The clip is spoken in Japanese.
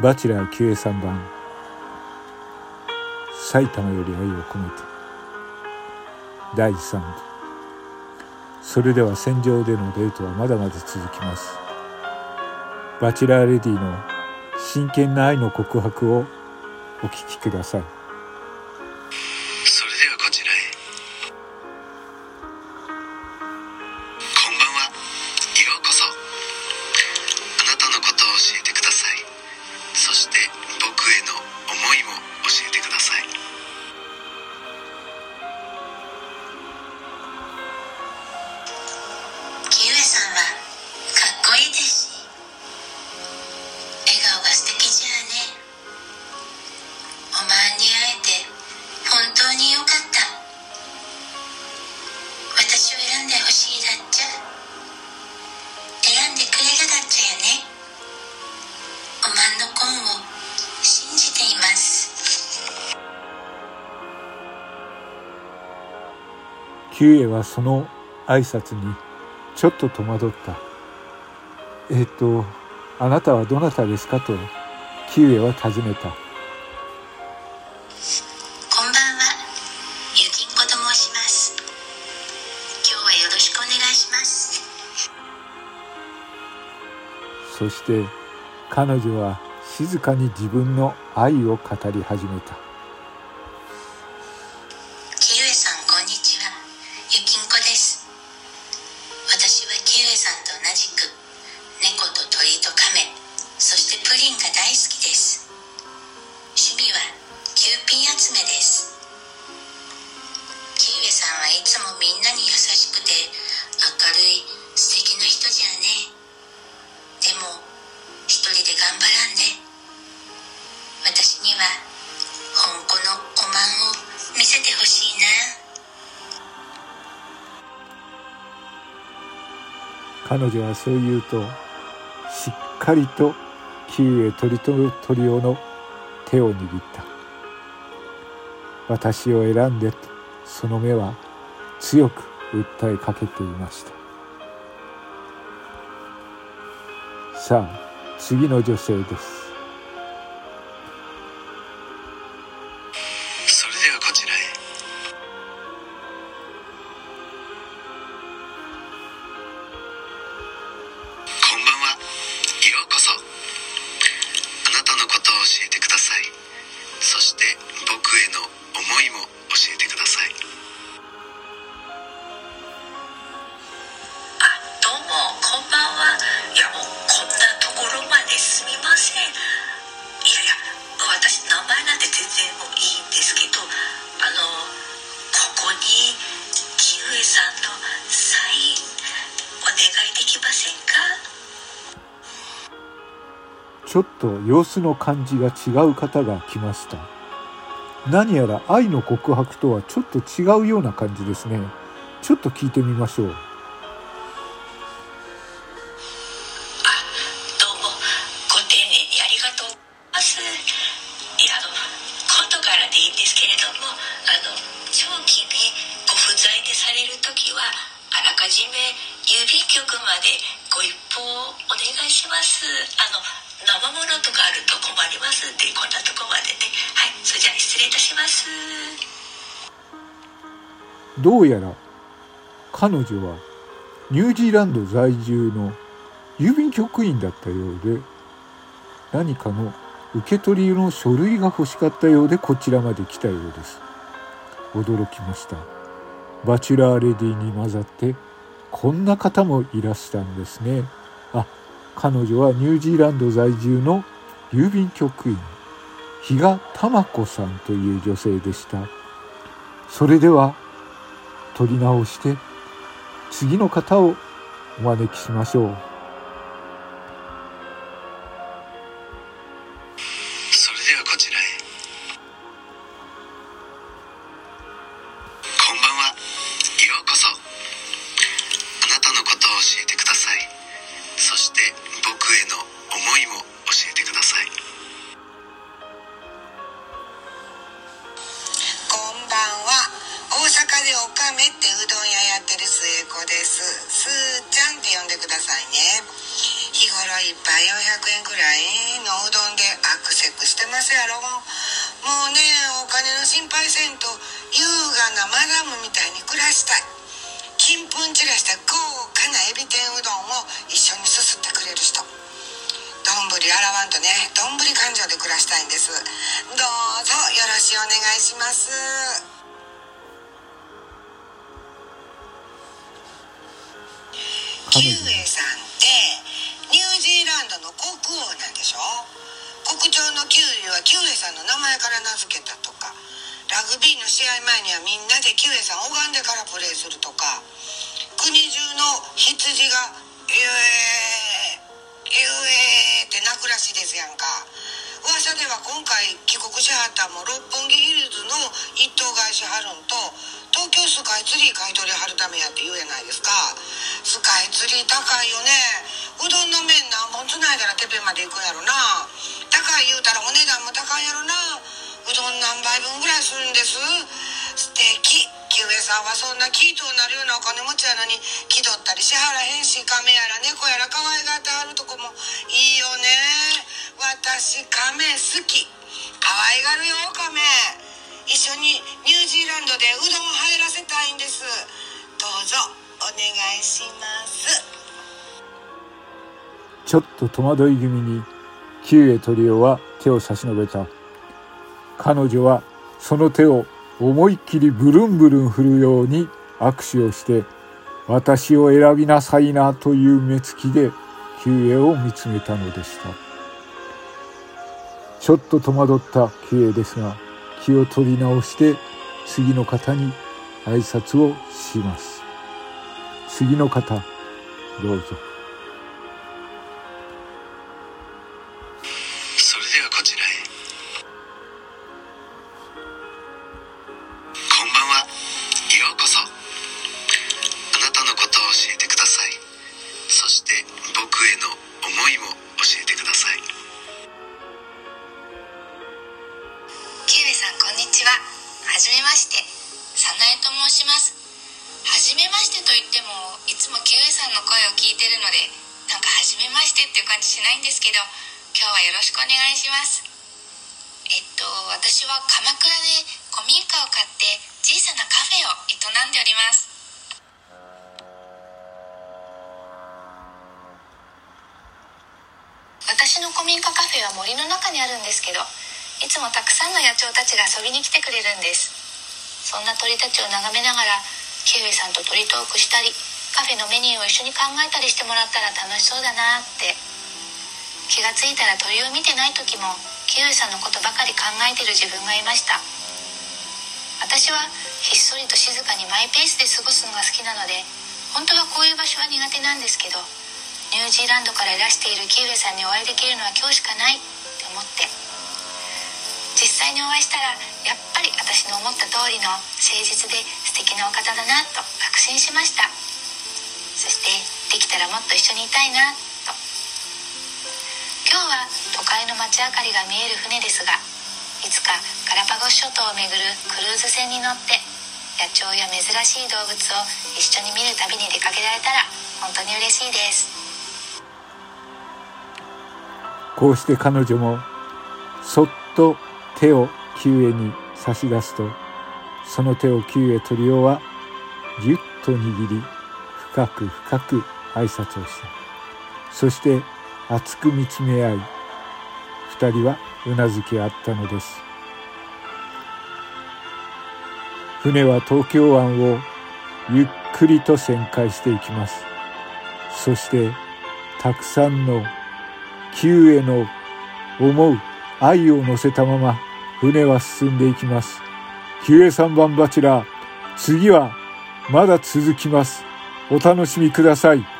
バチェラー 9A3 番。埼玉より愛を込めて。第3部。それでは戦場でのデートはまだまだ続きます。バチェラーレディの真剣な愛の告白をお聞きください。キュウエはその挨拶にちょっと戸惑った。えっ、と、あなたはどなたですかとキュウエは尋ねた。こんばんは、ユキンコと申します。今日はよろしくお願いします。そして彼女は静かに自分の愛を語り始めた。みんなに優しくて明るい素敵な人じゃね。でも一人で頑張らんで。私には本子のおまんを見せてほしいな。彼女はそう言うとしっかりとキウエとり取る鳥オの手を握った。私を選んでとその目は強く訴えかけていました。さあ次の女性です。それではこちらちょっと様子の感じが違う方が来ました。何やら愛の告白とはちょっと違うような感じですね。ちょっと聞いてみましょう。じめ郵便局までご一報お願いします。あの生ものとかあると困りますってこんなとこまでね。はいそれじゃあ失礼いたします。どうやら彼女はニュージーランド在住の郵便局員だったようで何かの受け取りの書類が欲しかったようでこちらまで来たようです。驚きました。バチェラーレディに混ざってこんな方もいらしたんですね。あ、彼女はニュージーランド在住の郵便局員、比嘉玉子さんという女性でした。それでは、取り直して、次の方をお招きしましょうそれではこちらへ。んは大阪でおかめってうどん屋やってる末子です。すーちゃんって呼んでくださいね。日頃いっぱい400円くらいのうどんでアクセクしてますやろ。もうねお金の心配せんと優雅なマダムみたいに暮らしたい。金粉散らした豪華なエビ天うどんを一緒にすすってくれる人。どんぶり洗わんとねどんぶり感情で暮らしたいんです。どうぞよろしくお願いします。キウエさんってニュージーランドの国王なんでしょ？国鳥のキウイはキウエさんの名前から名付けたとか。ラグビーの試合前にはみんなでキウエさん拝んでからプレーするとか。国中の羊が「えー、えー」って泣くらしいですやんか。噂では今回帰国しはったも六本木ヒルズの一棟買いしはるんと東京スカイツリー買い取りはるためやって言うやないですか。スカイツリー高いよね。うどんの麺何本つないだらてっぺんまで行くやろな。高い言うたらお値段も高いやろな。うどん何杯分ぐらいするんです？素敵キウエさんはそんなキートになるようなお金持ちやのに気取ったりしはらへんし亀やら猫やら可愛がってはるとこもいいよね。私亀好き。可愛がるよ亀。一緒にニュージーランドでうどん入らせたいんです。どうぞお願いします。ちょっと戸惑い気味にキウエトリオは手を差し伸べた。彼女はその手を思いっきりブルンブルン振るように握手をして私を選びなさいなという目つきでキウエを見つめたのでした。ちょっと戸惑ったキウエですが気を取り直して次の方に挨拶をします。次の方どうぞ。声を聞いてるのでなんかはじめましてっていう感じしないんですけど今日はよろしくお願いします。えっと私は鎌倉で古民家を買って小さなカフェを営んでおります。私の古民家カフェは森の中にあるんですけどいつもたくさんの野鳥たちが遊びに来てくれるんです。そんな鳥たちを眺めながらキウイさんと鳥トークしたりカフェのメニューを一緒に考えたりしてもらったら楽しそうだなって。気がついたら鳥を見てない時もキウイさんのことばかり考えてる自分がいました。私はひっそりと静かにマイペースで過ごすのが好きなので本当はこういう場所は苦手なんですけどニュージーランドからいらしているキウエさんにお会いできるのは今日しかないって思って。実際にお会いしたらやっぱり私の思った通りの誠実で素敵なお方だなと確信しました。きたらもっと一緒にいたいなと。今日は都会の街明かりが見える船ですがいつかガラパゴス諸島を巡るクルーズ船に乗って野鳥や珍しい動物を一緒に見る旅に出かけられたら本当に嬉しいです。こうして彼女もそっと手をキウエに差し出すとその手をキウエトリオはぎゅっと握り深く深く挨拶をしたそして熱く見つめ合い二人はうなずき合ったのです船は東京湾をゆっくりと旋回していきますそしてたくさんの旧への思う愛を乗せたまま船は進んでいきます。旧へ三番バチェラー、次はまだ続きます。お楽しみください。